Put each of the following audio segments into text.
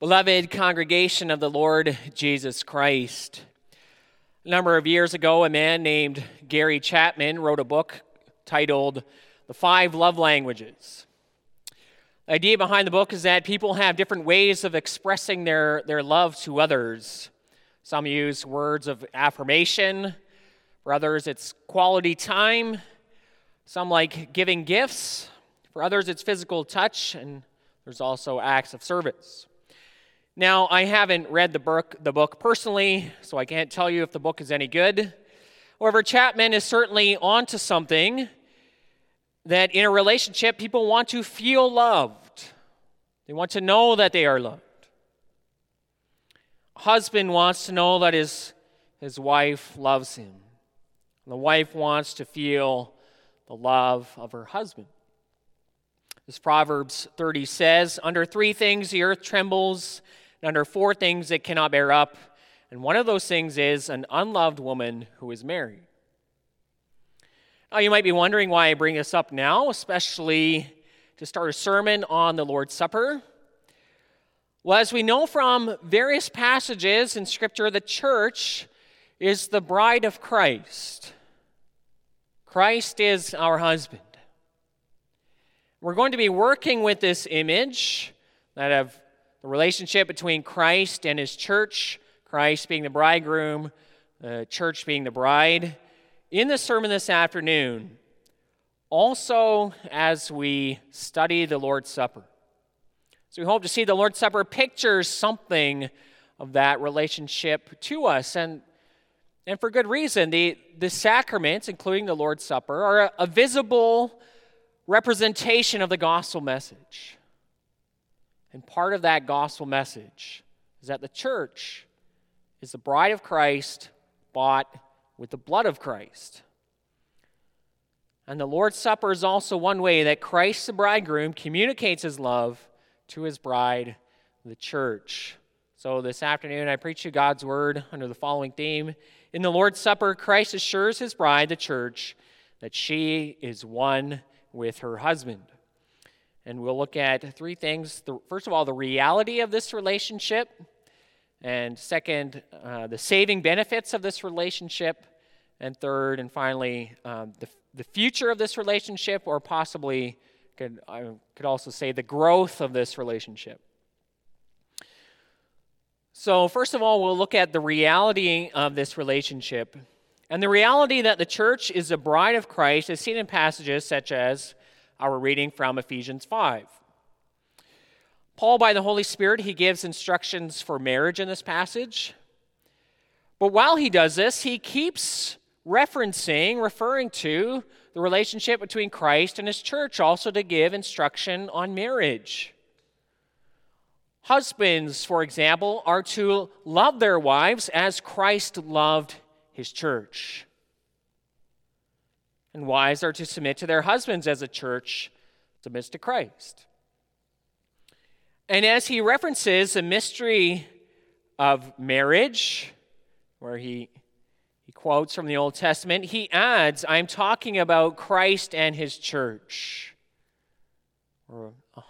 Beloved congregation of the Lord Jesus Christ, a number of years ago, a man named Gary Chapman wrote a book titled The Five Love Languages. The idea behind the book is that people have different ways of expressing their, their love to others. Some use words of affirmation, for others, it's quality time. Some like giving gifts, for others, it's physical touch, and there's also acts of service. Now, I haven't read the book, the book personally, so I can't tell you if the book is any good. However, Chapman is certainly onto something that in a relationship, people want to feel loved. They want to know that they are loved. Husband wants to know that his, his wife loves him. The wife wants to feel the love of her husband. As Proverbs 30 says, under three things the earth trembles and under four things it cannot bear up. And one of those things is an unloved woman who is married. Now, you might be wondering why I bring this up now, especially to start a sermon on the Lord's Supper. Well, as we know from various passages in Scripture, the church is the bride of Christ. Christ is our husband. We're going to be working with this image that of the relationship between Christ and his church, Christ being the bridegroom, the church being the bride, in the sermon this afternoon, also as we study the Lord's Supper. So we hope to see the Lord's Supper pictures something of that relationship to us. And, and for good reason. The, the sacraments, including the Lord's Supper, are a, a visible representation of the gospel message. And part of that gospel message is that the church is the bride of Christ bought with the blood of Christ. And the Lord's Supper is also one way that Christ, the bridegroom, communicates his love to his bride, the church. So this afternoon, I preach you God's word under the following theme. In the Lord's Supper, Christ assures his bride, the church, that she is one with her husband. And we'll look at three things. The, first of all, the reality of this relationship. And second, uh, the saving benefits of this relationship. And third, and finally, um, the, the future of this relationship, or possibly, could, I could also say, the growth of this relationship. So, first of all, we'll look at the reality of this relationship. And the reality that the church is a bride of Christ is seen in passages such as our reading from Ephesians 5. Paul, by the Holy Spirit, he gives instructions for marriage in this passage. But while he does this, he keeps referencing, referring to the relationship between Christ and his church, also to give instruction on marriage. Husbands, for example, are to love their wives as Christ loved his church and wives are to submit to their husbands as a church submits to Christ. And as he references the mystery of marriage, where he, he quotes from the Old Testament, he adds, I'm talking about Christ and his church. Or a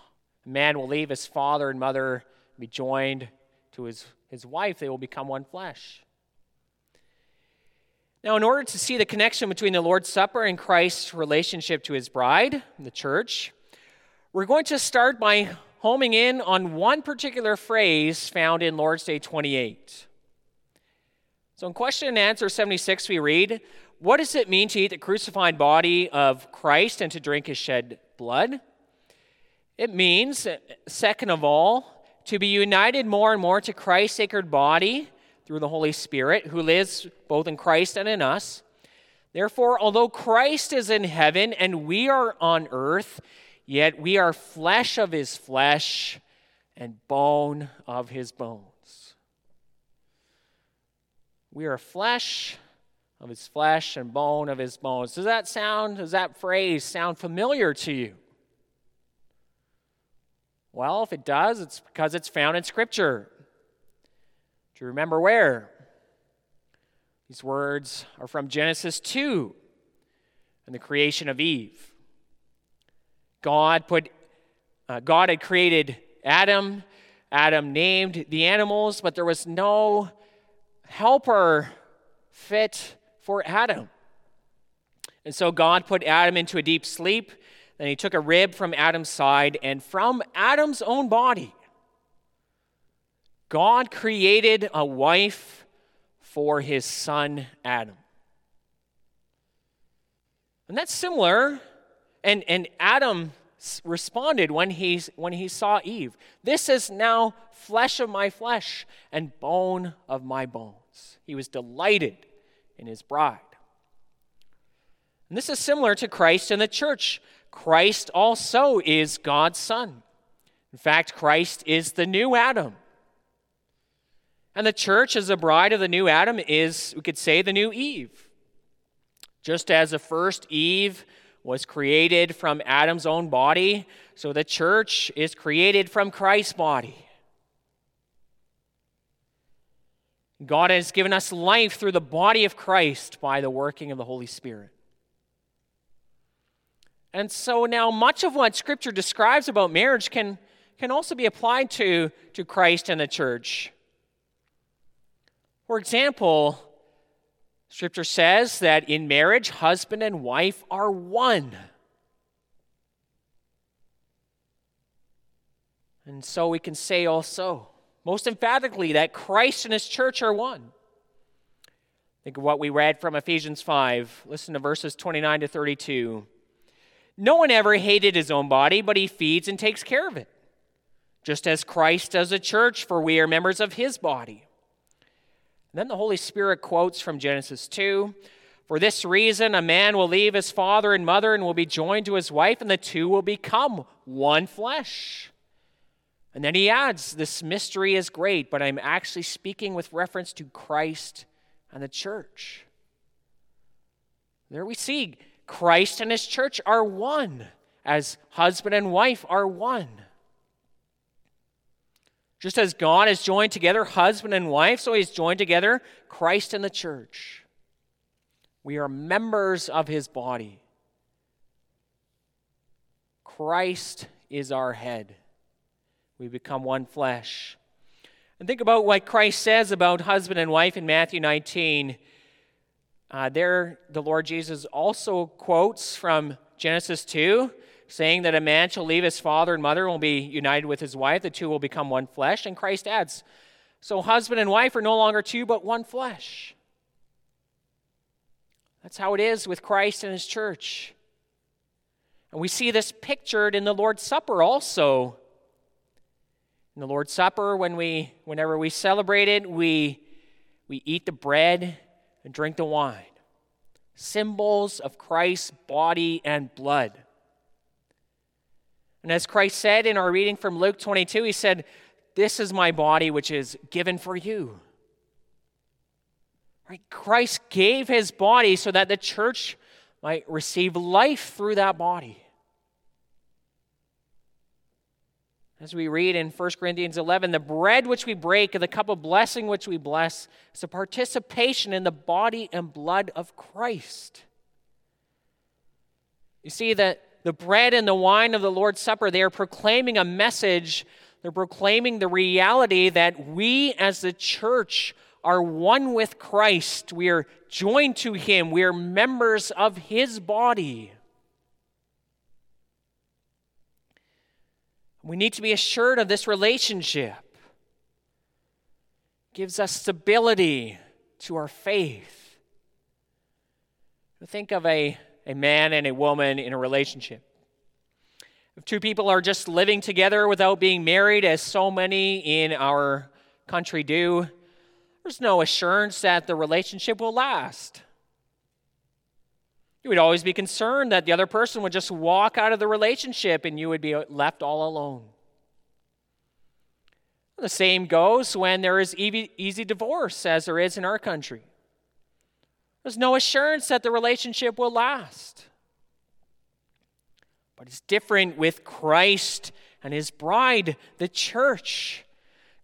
man will leave his father and mother, be joined to his, his wife, they will become one flesh. Now, in order to see the connection between the Lord's Supper and Christ's relationship to his bride, the church, we're going to start by homing in on one particular phrase found in Lord's Day 28. So, in question and answer 76, we read, What does it mean to eat the crucified body of Christ and to drink his shed blood? It means, second of all, to be united more and more to Christ's sacred body through the Holy Spirit, who lives both in Christ and in us. Therefore, although Christ is in heaven and we are on earth, yet we are flesh of his flesh and bone of his bones. We are flesh of his flesh and bone of his bones. Does that sound, does that phrase sound familiar to you? Well, if it does, it's because it's found in Scripture. Do you remember where? These words are from Genesis 2 and the creation of Eve. God put uh, God had created Adam Adam named the animals, but there was no helper fit for Adam. And so God put Adam into a deep sleep. Then he took a rib from Adam's side, and from Adam's own body, God created a wife for his son Adam. And that's similar. And, and Adam responded when he, when he saw Eve This is now flesh of my flesh and bone of my bones. He was delighted in his bride. And this is similar to Christ and the church. Christ also is God's Son. In fact, Christ is the new Adam. And the church, as a bride of the new Adam, is, we could say, the new Eve. Just as the first Eve was created from Adam's own body, so the church is created from Christ's body. God has given us life through the body of Christ by the working of the Holy Spirit. And so now, much of what Scripture describes about marriage can, can also be applied to, to Christ and the church. For example, Scripture says that in marriage, husband and wife are one. And so we can say also, most emphatically, that Christ and his church are one. Think of what we read from Ephesians 5. Listen to verses 29 to 32. No one ever hated his own body, but he feeds and takes care of it, just as Christ does the church, for we are members of his body. And then the Holy Spirit quotes from Genesis 2 For this reason, a man will leave his father and mother and will be joined to his wife, and the two will become one flesh. And then he adds, This mystery is great, but I'm actually speaking with reference to Christ and the church. There we see Christ and his church are one, as husband and wife are one. Just as God has joined together husband and wife, so he's joined together Christ and the church. We are members of his body. Christ is our head. We become one flesh. And think about what Christ says about husband and wife in Matthew 19. Uh, there, the Lord Jesus also quotes from Genesis 2 saying that a man shall leave his father and mother and will be united with his wife. The two will become one flesh. And Christ adds, So husband and wife are no longer two, but one flesh. That's how it is with Christ and his church. And we see this pictured in the Lord's Supper also. In the Lord's Supper, when we, whenever we celebrate it, we, we eat the bread and drink the wine. Symbols of Christ's body and blood. And as Christ said in our reading from Luke 22, he said, This is my body which is given for you. Right? Christ gave his body so that the church might receive life through that body. As we read in 1 Corinthians 11, the bread which we break and the cup of blessing which we bless is a participation in the body and blood of Christ. You see that the bread and the wine of the Lord's Supper, they are proclaiming a message. They're proclaiming the reality that we as the church are one with Christ. We are joined to Him. We are members of His body. We need to be assured of this relationship. It gives us stability to our faith. Think of a a man and a woman in a relationship. If two people are just living together without being married, as so many in our country do, there's no assurance that the relationship will last. You would always be concerned that the other person would just walk out of the relationship and you would be left all alone. The same goes when there is easy divorce, as there is in our country. There's no assurance that the relationship will last. But it's different with Christ and his bride, the church.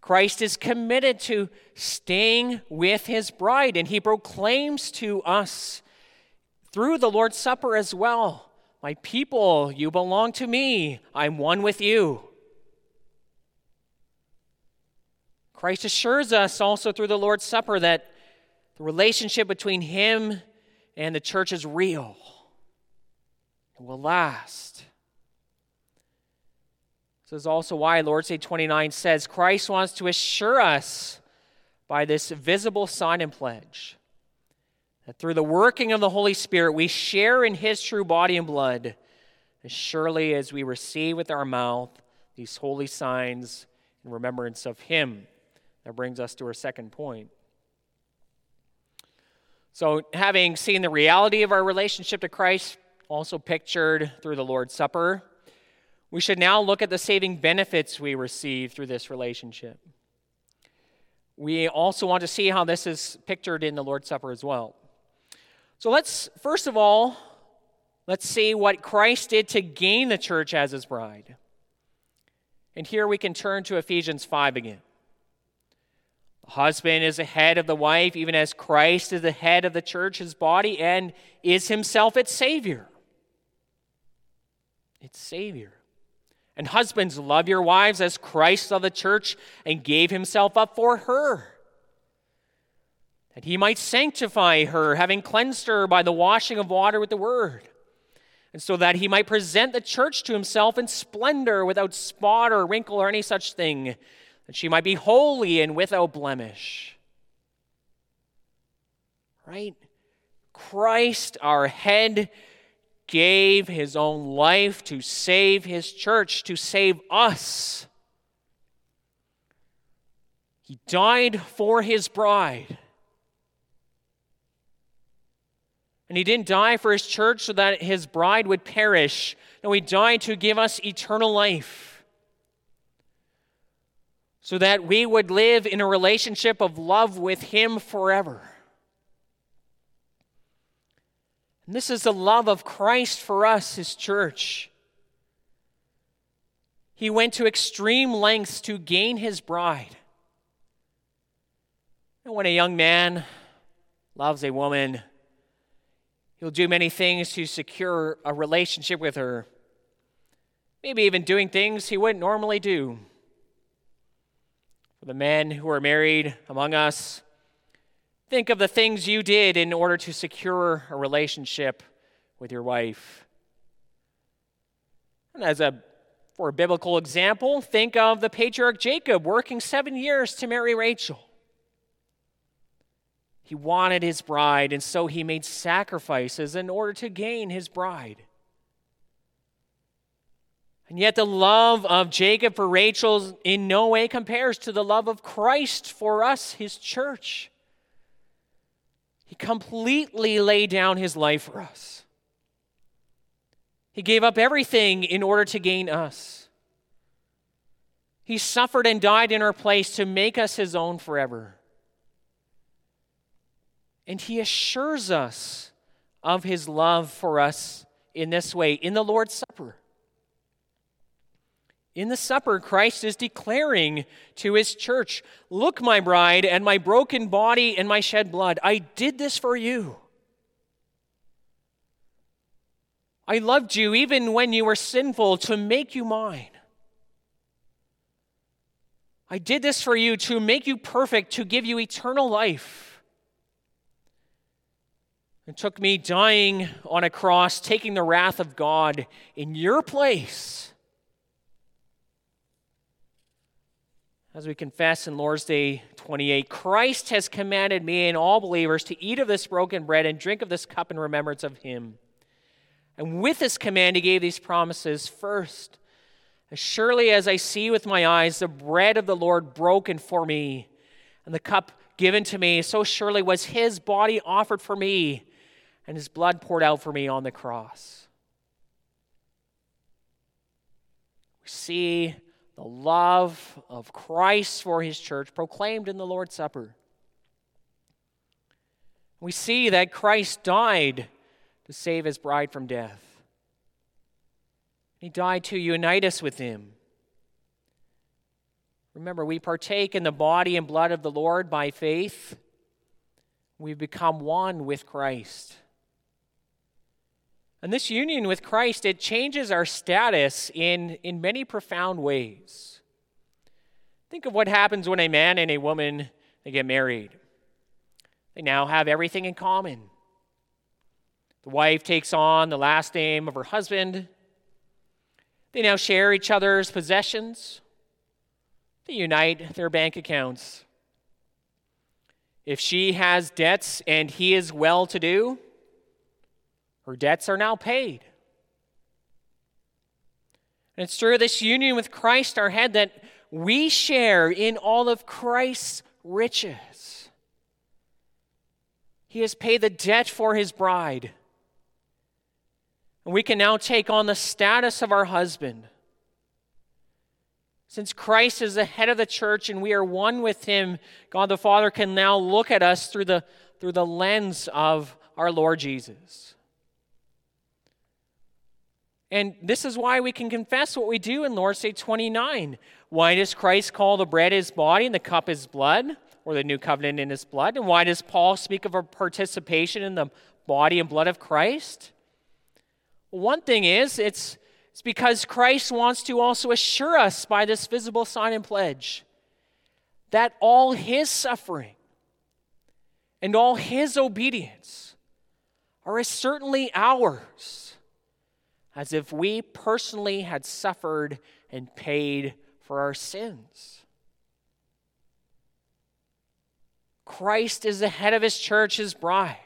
Christ is committed to staying with his bride, and he proclaims to us through the Lord's Supper as well My people, you belong to me, I'm one with you. Christ assures us also through the Lord's Supper that the relationship between Him and the church is real and will last. This is also why Lord's Day 29 says Christ wants to assure us by this visible sign and pledge that through the working of the Holy Spirit we share in His true body and blood as surely as we receive with our mouth these holy signs in remembrance of Him. That brings us to our second point. So, having seen the reality of our relationship to Christ, also pictured through the Lord's Supper, we should now look at the saving benefits we receive through this relationship. We also want to see how this is pictured in the Lord's Supper as well. So let's, first of all, let's see what Christ did to gain the church as his bride. And here we can turn to Ephesians 5 again. The husband is the head of the wife, even as Christ is the head of the church, his body, and is himself its Savior. Its Savior. And husbands, love your wives as Christ loved the church and gave himself up for her. That he might sanctify her, having cleansed her by the washing of water with the word. And so that he might present the church to himself in splendor, without spot or wrinkle or any such thing, that she might be holy and without blemish. Right? Christ, our head, gave his own life to save his church, to save us. He died for his bride. And he didn't die for his church so that his bride would perish. No, he died to give us eternal life. So that we would live in a relationship of love with him forever. And this is the love of Christ for us, his church. He went to extreme lengths to gain his bride. And when a young man loves a woman, he'll do many things to secure a relationship with her, maybe even doing things he wouldn't normally do. For the men who are married among us, Think of the things you did in order to secure a relationship with your wife. And as a for a biblical example, think of the patriarch Jacob working 7 years to marry Rachel. He wanted his bride, and so he made sacrifices in order to gain his bride. And yet, the love of Jacob for Rachel in no way compares to the love of Christ for us, his church. He completely laid down his life for us. He gave up everything in order to gain us. He suffered and died in our place to make us his own forever. And he assures us of his love for us in this way in the Lord's Supper. In the supper, Christ is declaring to his church Look, my bride, and my broken body and my shed blood. I did this for you. I loved you even when you were sinful to make you mine. I did this for you to make you perfect, to give you eternal life. It took me dying on a cross, taking the wrath of God in your place As we confess in Lord's Day 28, Christ has commanded me and all believers to eat of this broken bread and drink of this cup in remembrance of him. And with this command, he gave these promises first. As surely as I see with my eyes the bread of the Lord broken for me and the cup given to me, so surely was his body offered for me and his blood poured out for me on the cross. We see the love of Christ for his church proclaimed in the Lord's Supper. We see that Christ died to save his bride from death. He died to unite us with him. Remember, we partake in the body and blood of the Lord by faith. We become one with Christ. And this union with Christ, it changes our status in, in many profound ways. Think of what happens when a man and a woman they get married. They now have everything in common. The wife takes on the last name of her husband. They now share each other's possessions. They unite their bank accounts. If she has debts and he is well to do, her debts are now paid. And it's through this union with Christ, our head, that we share in all of Christ's riches. He has paid the debt for his bride. And we can now take on the status of our husband. Since Christ is the head of the church and we are one with him, God the Father can now look at us through the, through the lens of our Lord Jesus. And this is why we can confess what we do in Lord's Day 29. Why does Christ call the bread his body and the cup his blood, or the new covenant in his blood? And why does Paul speak of a participation in the body and blood of Christ? One thing is, it's, it's because Christ wants to also assure us by this visible sign and pledge that all his suffering and all his obedience are as certainly ours as if we personally had suffered and paid for our sins. Christ is the head of his church, his bride.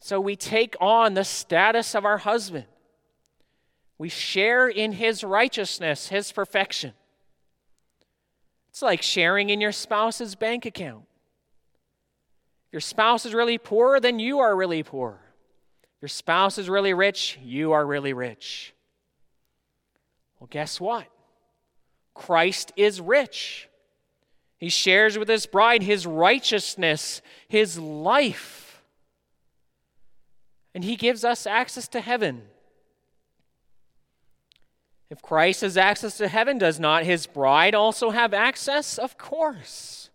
So we take on the status of our husband. We share in his righteousness, his perfection. It's like sharing in your spouse's bank account. If your spouse is really poor, then you are really poor. Your spouse is really rich, you are really rich. Well, guess what? Christ is rich. He shares with his bride his righteousness, his life. And he gives us access to heaven. If Christ has access to heaven, does not his bride also have access? Of course.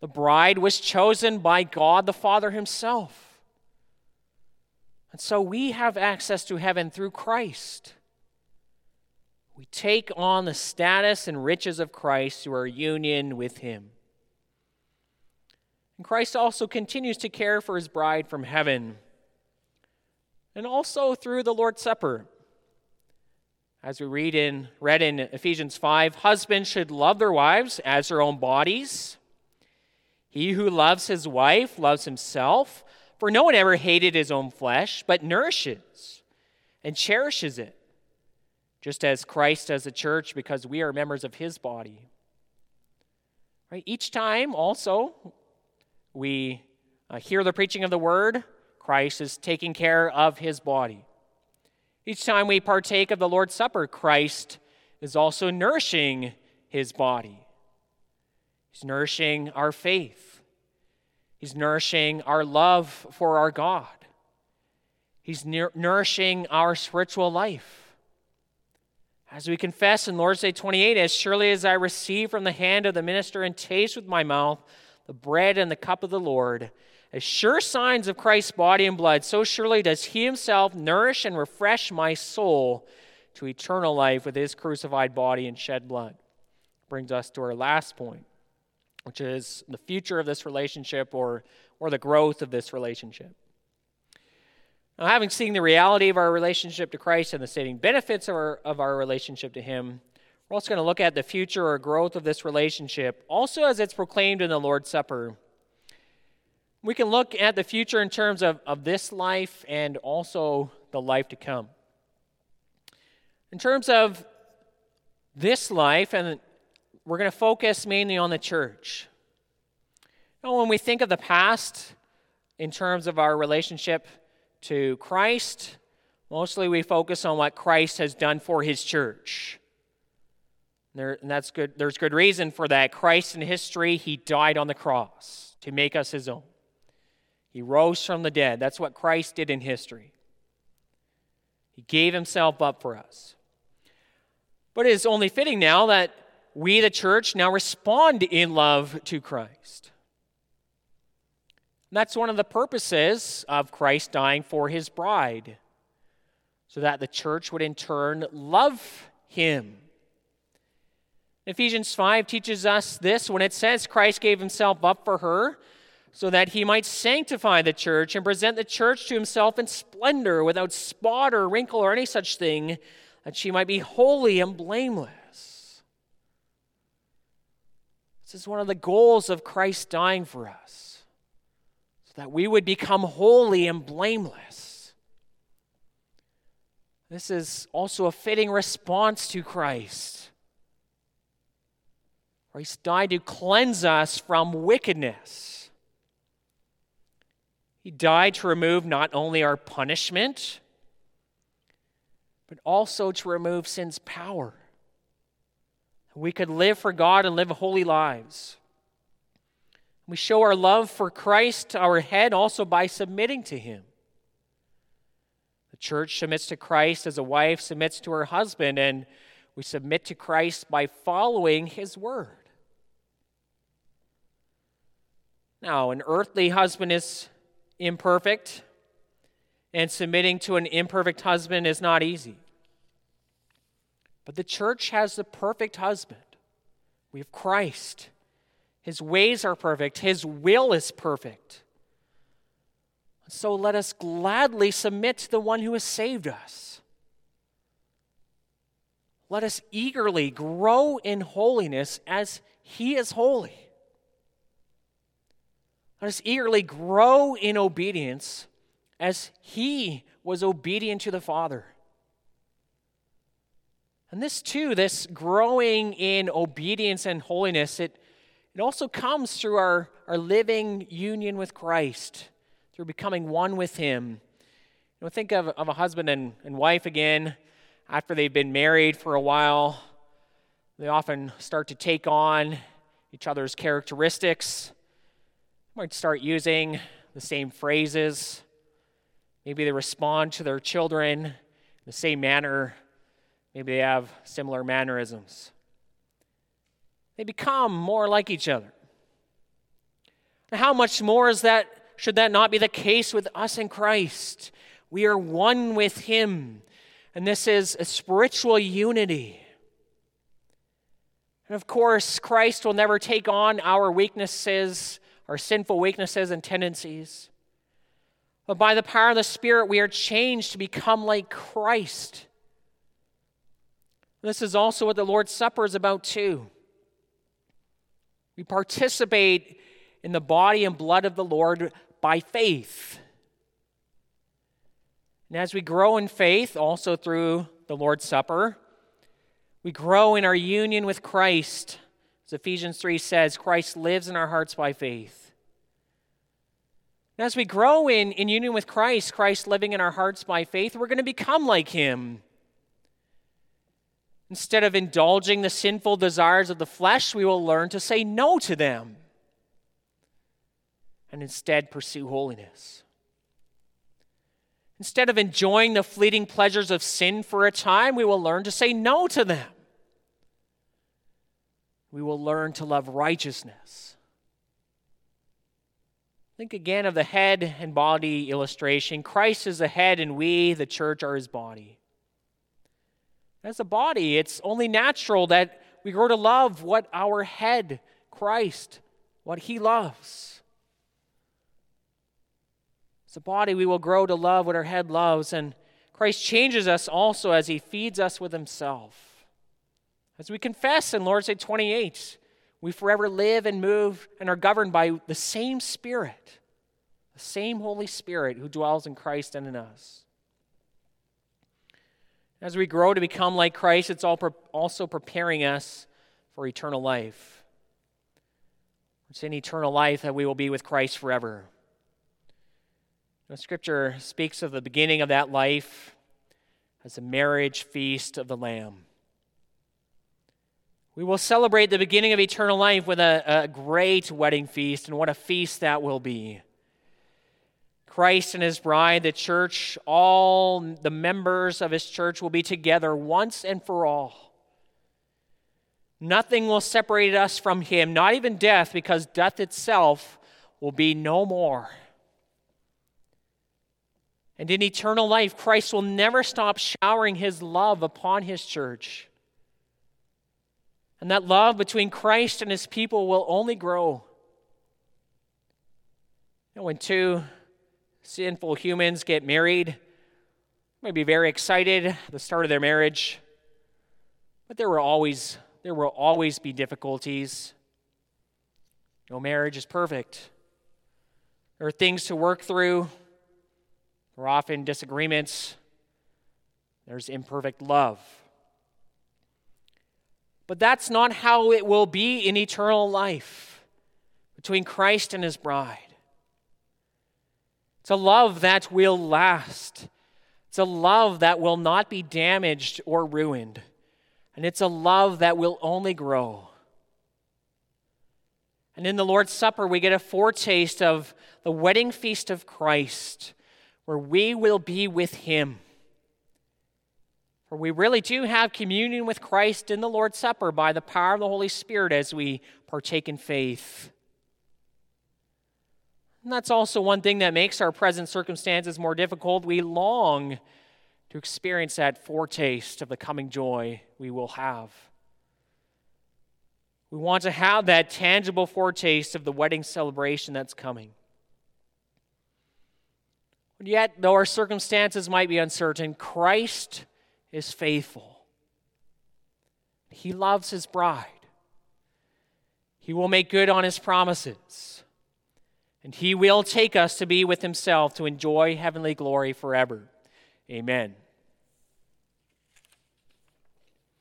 The bride was chosen by God the Father himself. And so we have access to heaven through Christ. We take on the status and riches of Christ through our union with Him. And Christ also continues to care for His bride from heaven, and also through the Lord's Supper. As we read in, read in Ephesians 5, husbands should love their wives as their own bodies. He who loves his wife loves himself. For no one ever hated his own flesh, but nourishes and cherishes it, just as Christ does the church because we are members of his body. Right? Each time, also, we uh, hear the preaching of the word, Christ is taking care of his body. Each time we partake of the Lord's Supper, Christ is also nourishing his body. He's nourishing our faith. He's nourishing our love for our God. He's nourishing our spiritual life. As we confess in Lord's Day 28, as surely as I receive from the hand of the minister and taste with my mouth the bread and the cup of the Lord, as sure signs of Christ's body and blood, so surely does he himself nourish and refresh my soul to eternal life with his crucified body and shed blood. Brings us to our last point which is the future of this relationship or, or the growth of this relationship. Now, having seen the reality of our relationship to Christ and the saving benefits of our, of our relationship to Him, we're also going to look at the future or growth of this relationship, also as it's proclaimed in the Lord's Supper. We can look at the future in terms of, of this life and also the life to come. In terms of this life and we're going to focus mainly on the church. When we think of the past in terms of our relationship to Christ, mostly we focus on what Christ has done for his church. There, and that's good. There's good reason for that. Christ in history, he died on the cross to make us his own. He rose from the dead. That's what Christ did in history. He gave himself up for us. But it is only fitting now that we, the church, now respond in love to Christ. And that's one of the purposes of Christ dying for his bride, so that the church would in turn love him. Ephesians 5 teaches us this when it says Christ gave himself up for her so that he might sanctify the church and present the church to himself in splendor without spot or wrinkle or any such thing, that she might be holy and blameless. This is one of the goals of Christ dying for us, so that we would become holy and blameless. This is also a fitting response to Christ. Christ died to cleanse us from wickedness. He died to remove not only our punishment, but also to remove sin's power. We could live for God and live holy lives. We show our love for Christ, our head, also by submitting to Him. The church submits to Christ as a wife submits to her husband, and we submit to Christ by following His word. Now, an earthly husband is imperfect, and submitting to an imperfect husband is not easy. But the church has the perfect husband. We have Christ. His ways are perfect, His will is perfect. So let us gladly submit to the one who has saved us. Let us eagerly grow in holiness as He is holy. Let us eagerly grow in obedience as he was obedient to the Father. And this too, this growing in obedience and holiness, it, it also comes through our, our living union with Christ, through becoming one with Him. You know, think of, of a husband and, and wife again after they've been married for a while. They often start to take on each other's characteristics might start using the same phrases. Maybe they respond to their children in the same manner. Maybe they have similar mannerisms. They become more like each other. Now, how much more is that? Should that not be the case with us in Christ? We are one with Him, and this is a spiritual unity. And of course, Christ will never take on our weaknesses our sinful weaknesses and tendencies. But by the power of the Spirit, we are changed to become like Christ. This is also what the Lord's Supper is about, too. We participate in the body and blood of the Lord by faith. And as we grow in faith, also through the Lord's Supper, we grow in our union with Christ as Ephesians 3 says, Christ lives in our hearts by faith. And as we grow in, in union with Christ, Christ living in our hearts by faith, we're going to become like Him. Instead of indulging the sinful desires of the flesh, we will learn to say no to them and instead pursue holiness. Instead of enjoying the fleeting pleasures of sin for a time, we will learn to say no to them we will learn to love righteousness. Think again of the head and body illustration. Christ is the head, and we, the church, are his body. As a body, it's only natural that we grow to love what our head, Christ, what he loves. As a body, we will grow to love what our head loves, and Christ changes us also as he feeds us with himself. As we confess in Lord's Day 28, we forever live and move and are governed by the same Spirit, the same Holy Spirit who dwells in Christ and in us. As we grow to become like Christ, it's also preparing us for eternal life. It's in eternal life that we will be with Christ forever. The scripture speaks of the beginning of that life as a marriage feast of the Lamb. We will celebrate the beginning of eternal life with a, a great wedding feast, and what a feast that will be. Christ and his bride, the church, all the members of his church will be together once and for all. Nothing will separate us from him, not even death, because death itself will be no more. And in eternal life, Christ will never stop showering his love upon his church. And that love between Christ and his people will only grow. And when two sinful humans get married, may be very excited at the start of their marriage, but there will always there will always be difficulties. No marriage is perfect. There are things to work through. There are often disagreements. There's imperfect love. But that's not how it will be in eternal life between Christ and his bride. It's a love that will last. It's a love that will not be damaged or ruined. And it's a love that will only grow. And in the Lord's Supper, we get a foretaste of the wedding feast of Christ, where we will be with Him. For we really do have communion with Christ in the Lord's Supper by the power of the Holy Spirit as we partake in faith. And that's also one thing that makes our present circumstances more difficult. We long to experience that foretaste of the coming joy we will have. We want to have that tangible foretaste of the wedding celebration that's coming. But yet, though our circumstances might be uncertain, Christ is faithful. He loves his bride. He will make good on his promises. And he will take us to be with himself to enjoy heavenly glory forever. Amen.